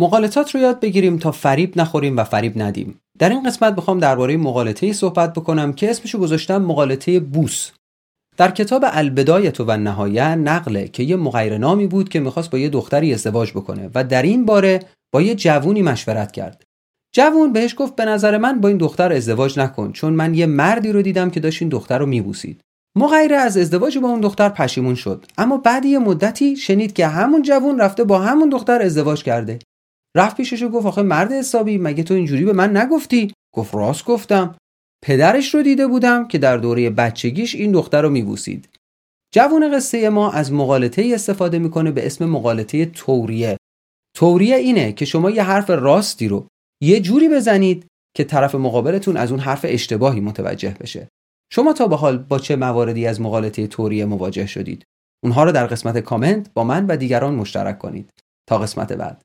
مقالطات رو یاد بگیریم تا فریب نخوریم و فریب ندیم. در این قسمت می‌خوام درباره مقالطه صحبت بکنم که اسمشو گذاشتم مقالطه بوس. در کتاب البدایت و نهایه نقله که یه مغیر نامی بود که می‌خواست با یه دختری ازدواج بکنه و در این باره با یه جوونی مشورت کرد. جوون بهش گفت به نظر من با این دختر ازدواج نکن چون من یه مردی رو دیدم که داشت این دختر رو میبوسید. مغیره از ازدواج با اون دختر پشیمون شد اما بعد یه مدتی شنید که همون جوون رفته با همون دختر ازدواج کرده رفت پیشش و گفت آخه مرد حسابی مگه تو اینجوری به من نگفتی؟ گفت راست گفتم. پدرش رو دیده بودم که در دوره بچگیش این دختر رو میبوسید. جوون قصه ما از مقالطه استفاده می‌کنه به اسم مقالطه توریه. توریه اینه که شما یه حرف راستی رو یه جوری بزنید که طرف مقابلتون از اون حرف اشتباهی متوجه بشه. شما تا به حال با چه مواردی از مقالطه توریه مواجه شدید؟ اونها رو در قسمت کامنت با من و دیگران مشترک کنید. تا قسمت بعد.